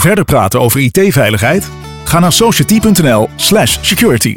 Verder praten over IT-veiligheid? Ga naar society.nl/security.